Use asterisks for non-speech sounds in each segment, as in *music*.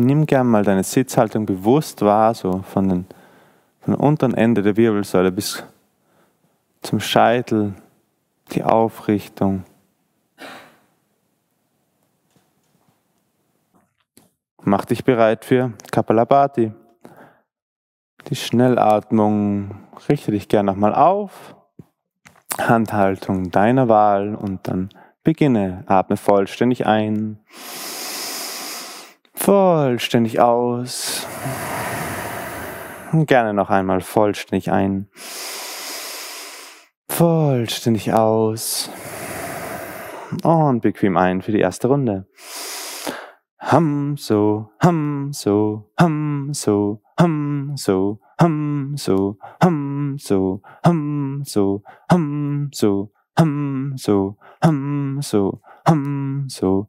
Nimm gern mal deine Sitzhaltung bewusst wahr, so von, den, von dem unteren Ende der Wirbelsäule bis zum Scheitel, die Aufrichtung. Mach dich bereit für Kapalabhati. Die Schnellatmung. Richte dich gern nochmal auf. Handhaltung deiner Wahl und dann beginne. Atme vollständig ein. Vollständig aus. Gerne noch einmal vollständig ein. Vollständig aus. Und bequem ein für die erste Runde. Hum so, hum so, hum so, hum so, hum so, hum so, hum so, hum so, hum so, hum so, hum so,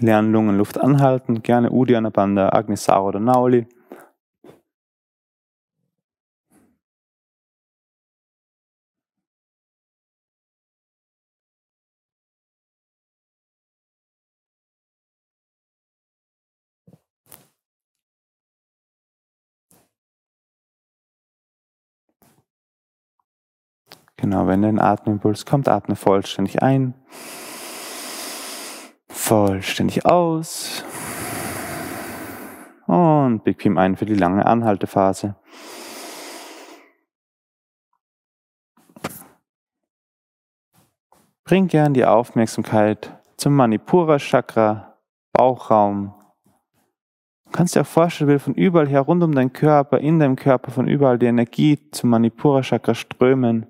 Lernen Lungenluft anhalten, gerne Uddiyana Bandha, Agnisara oder Nauli. Genau, wenn ein Atemimpuls kommt, atme vollständig ein, vollständig aus und bequem ein für die lange Anhaltephase. Bring gern die Aufmerksamkeit zum Manipura Chakra, Bauchraum. Du kannst dir auch vorstellen, wie von überall her rund um deinen Körper, in deinem Körper, von überall die Energie zum Manipura Chakra strömen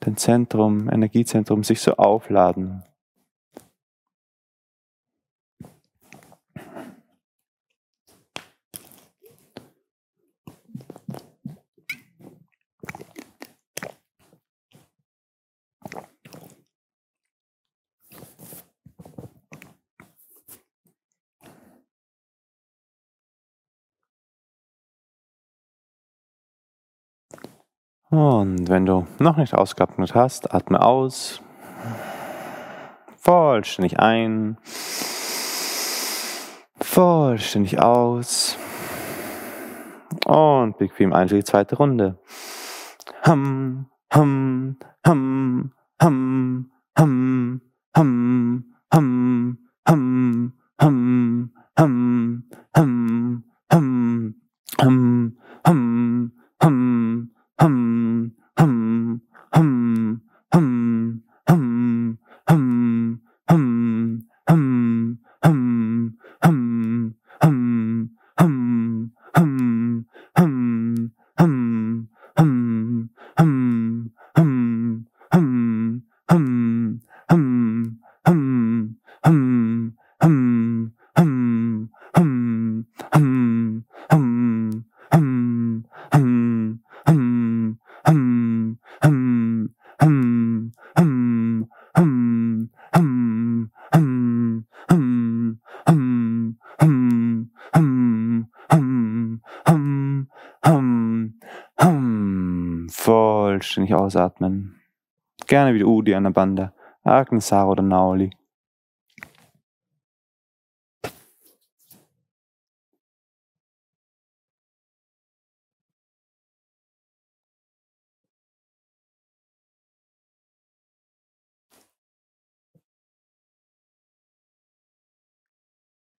dein Zentrum, Energiezentrum sich so aufladen. Und wenn du noch nicht ausgeatmet hast, atme aus. Vollständig ein. Vollständig aus. Und bequem ein für die zweite Runde. Hum, hum, hum, hum, hum, hum, hum, hum, hum, hum, hum, hum, hum, hum, hum, hum, hum, hum, hum, hum, hum, hum, hum, ausatmen. Gerne wieder Udi an der Bande, Agnesara oder Nauli.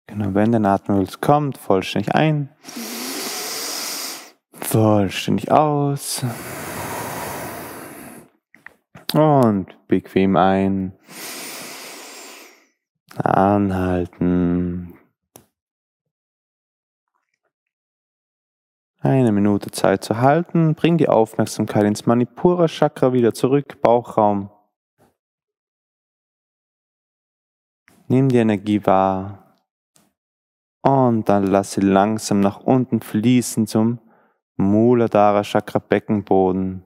Genau, wenn der Atemimpuls kommt, vollständig ein, vollständig aus und bequem ein, anhalten. Eine Minute Zeit zu halten. Bring die Aufmerksamkeit ins Manipura Chakra wieder zurück, Bauchraum. Nimm die Energie wahr. Und dann lass sie langsam nach unten fließen zum Muladhara Chakra Beckenboden.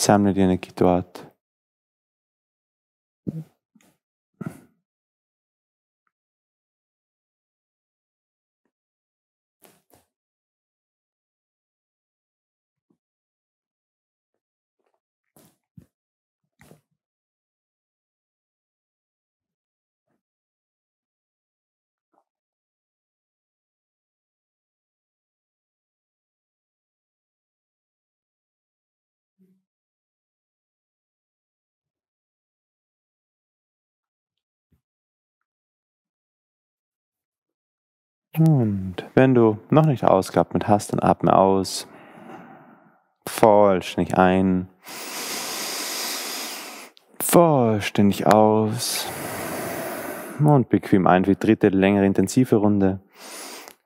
Semnedje neki toat. Und wenn du noch nicht ausgeatmet hast, dann atme aus. Vollständig ein. Vollständig aus. Und bequem ein für die dritte, längere, intensive Runde.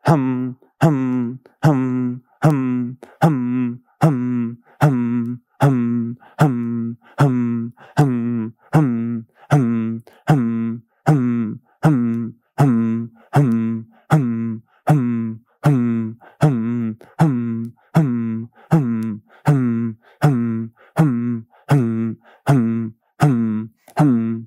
Hum, hum, hum, hum, hum, hum, hum, hum, hum, hum, hum, hum, hum, hum, hum, hum, hum, hum, hum, hum, hum, hum, hum, hum, hum, hum, hum, hum, hum, hum, hum, hum, hum,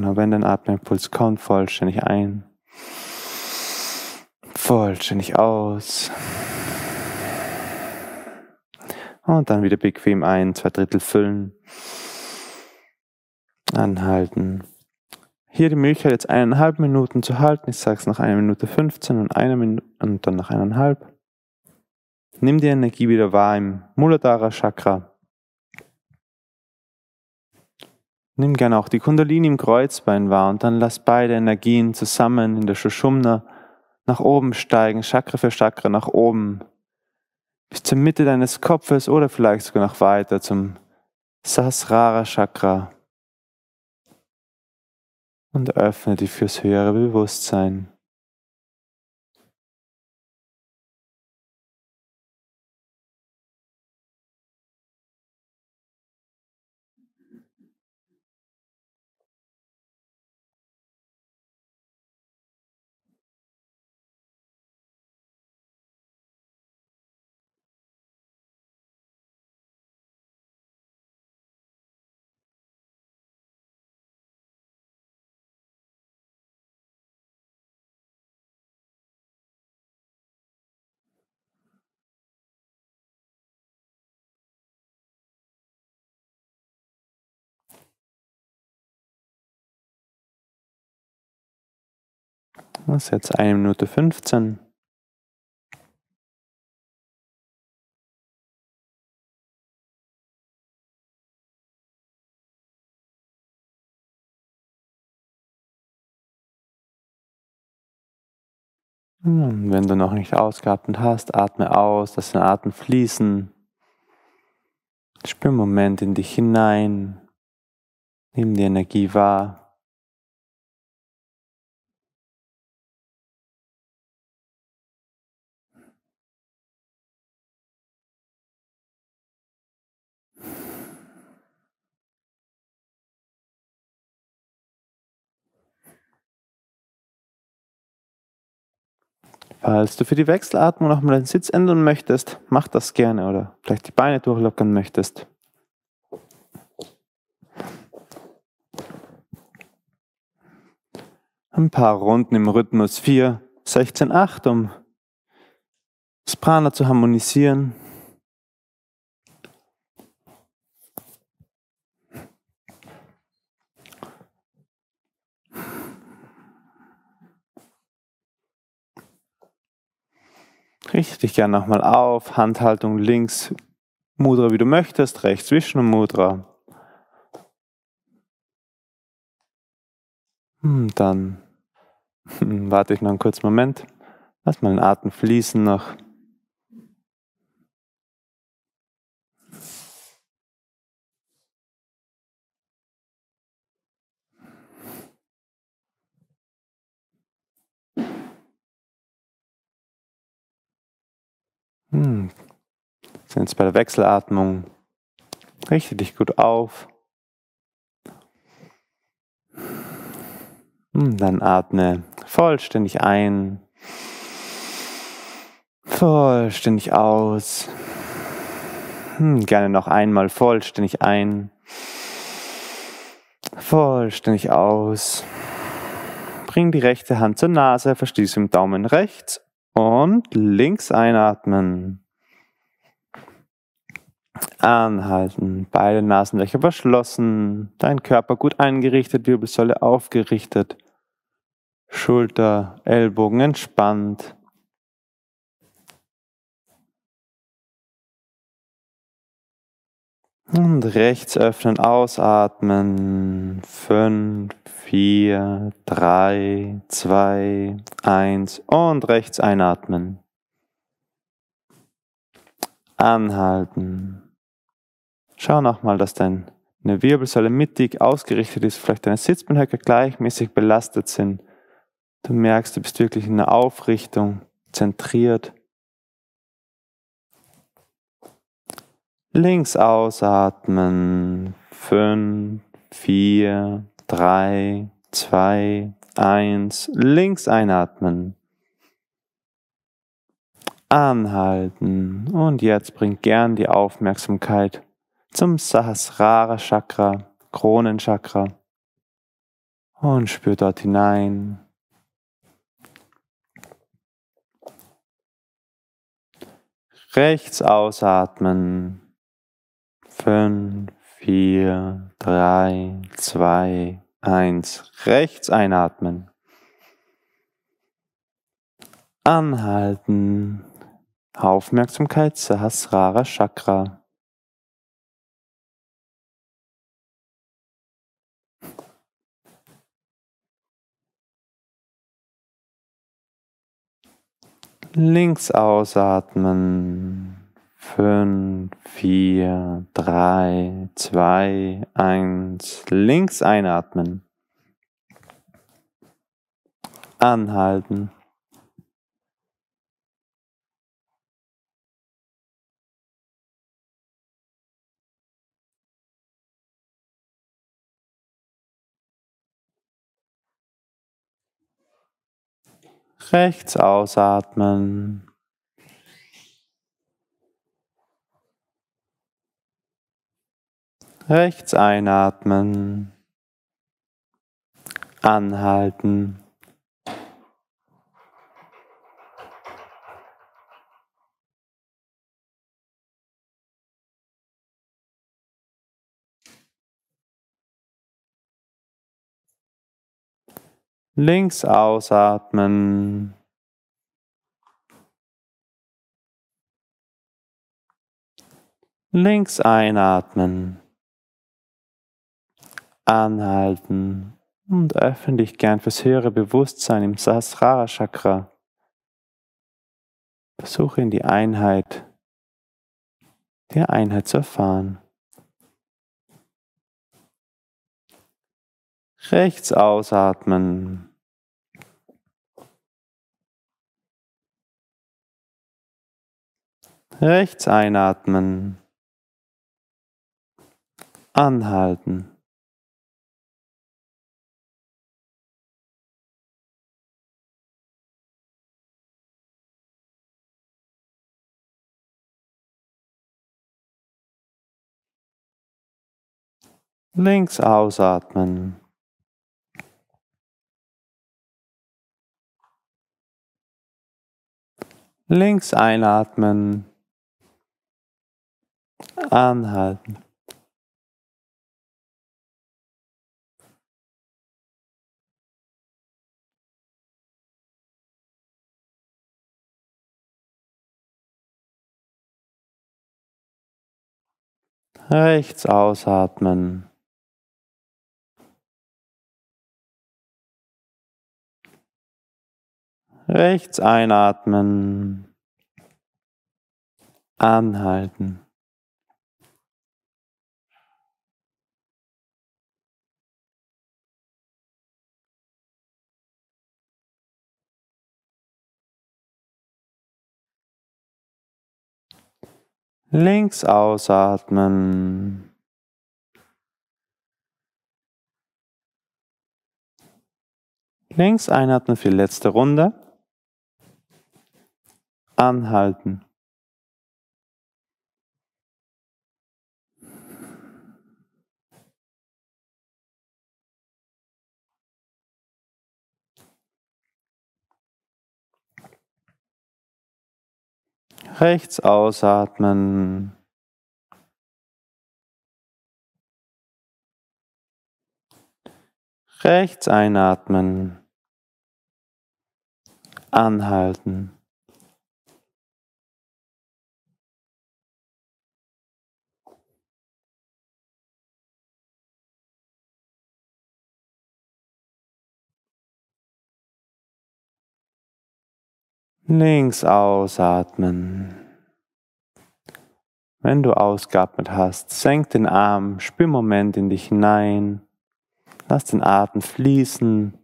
Genau, wenn dein Atemimpuls kommt, vollständig ein. Vollständig aus. Und dann wieder bequem ein, zwei Drittel füllen. Anhalten. Hier die Möglichkeit, jetzt eineinhalb Minuten zu halten. Ich sage es nach einer Minute 15 und, einer Minute, und dann nach eineinhalb. Nimm die Energie wieder wahr im Muladhara Chakra. Nimm gerne auch die Kundalini im Kreuzbein wahr und dann lass beide Energien zusammen in der Shushumna nach oben steigen, Chakra für Chakra nach oben, bis zur Mitte deines Kopfes oder vielleicht sogar noch weiter zum Sahasrara Chakra. Und öffne dich fürs höhere Bewusstsein. Das ist jetzt eine Minute 15. Wenn du noch nicht ausgeatmet hast, atme aus, lass den Atem fließen. Spür einen Moment in dich hinein. Nimm die Energie wahr. Falls du für die Wechselatmung nochmal den Sitz ändern möchtest, mach das gerne oder vielleicht die Beine durchlockern möchtest. Ein paar Runden im Rhythmus 4, 16, 8, um das Prana zu harmonisieren. Richte dich gerne nochmal auf, Handhaltung links, Mudra wie du möchtest, rechts Vishnu Mudra. Hm, dann *laughs* warte ich noch einen kurzen Moment. Lass mal den Atem fließen noch. Hm. Sind jetzt bei der Wechselatmung. Richte dich gut auf. Hm, dann atme vollständig ein, vollständig aus. Hm, gerne noch einmal vollständig ein, vollständig aus. Bring die rechte Hand zur Nase, verschließe im Daumen rechts und links einatmen. Anhalten, beide Nasenlöcher verschlossen, dein Körper gut eingerichtet, Wirbelsäule aufgerichtet, Schulter, Ellbogen entspannt. Und rechts öffnen, ausatmen. Fünf, vier, drei, zwei, eins und rechts einatmen. Anhalten. Schau nochmal, dass deine Wirbelsäule mittig ausgerichtet ist, vielleicht deine Sitzbeinhöcker gleichmäßig belastet sind. Du merkst, du bist wirklich in der Aufrichtung, zentriert. Links ausatmen. Fünf, vier, drei, zwei, eins. Links einatmen. Anhalten. Und jetzt bring gern die Aufmerksamkeit zum Sahasrara Chakra, Kronenchakra. Und spür dort hinein. Rechts ausatmen. Fünf, vier, drei, zwei, eins. Rechts einatmen. Anhalten. Aufmerksamkeit Sahasrara Chakra. Links ausatmen. Fünf, vier, drei, zwei, eins. Links einatmen. Anhalten. Rechts ausatmen. Rechts einatmen. Anhalten. Links ausatmen. Links einatmen. Anhalten und öffne dich gern fürs höhere Bewusstsein im Sahasrara Chakra. Versuche in die Einheit, der Einheit zu erfahren. Rechts ausatmen. Rechts einatmen. Anhalten. Links ausatmen. Links einatmen. Anhalten. Rechts ausatmen. Rechts einatmen. Anhalten. Links ausatmen. Links einatmen für die letzte Runde. Anhalten. Rechts ausatmen. Rechts einatmen. Anhalten. Links ausatmen. Wenn du ausgeatmet hast, senk den Arm, spür einen Moment in dich hinein. Lass den Atem fließen.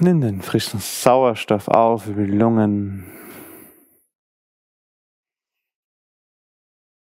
Nimm den frischen Sauerstoff auf über die Lungen.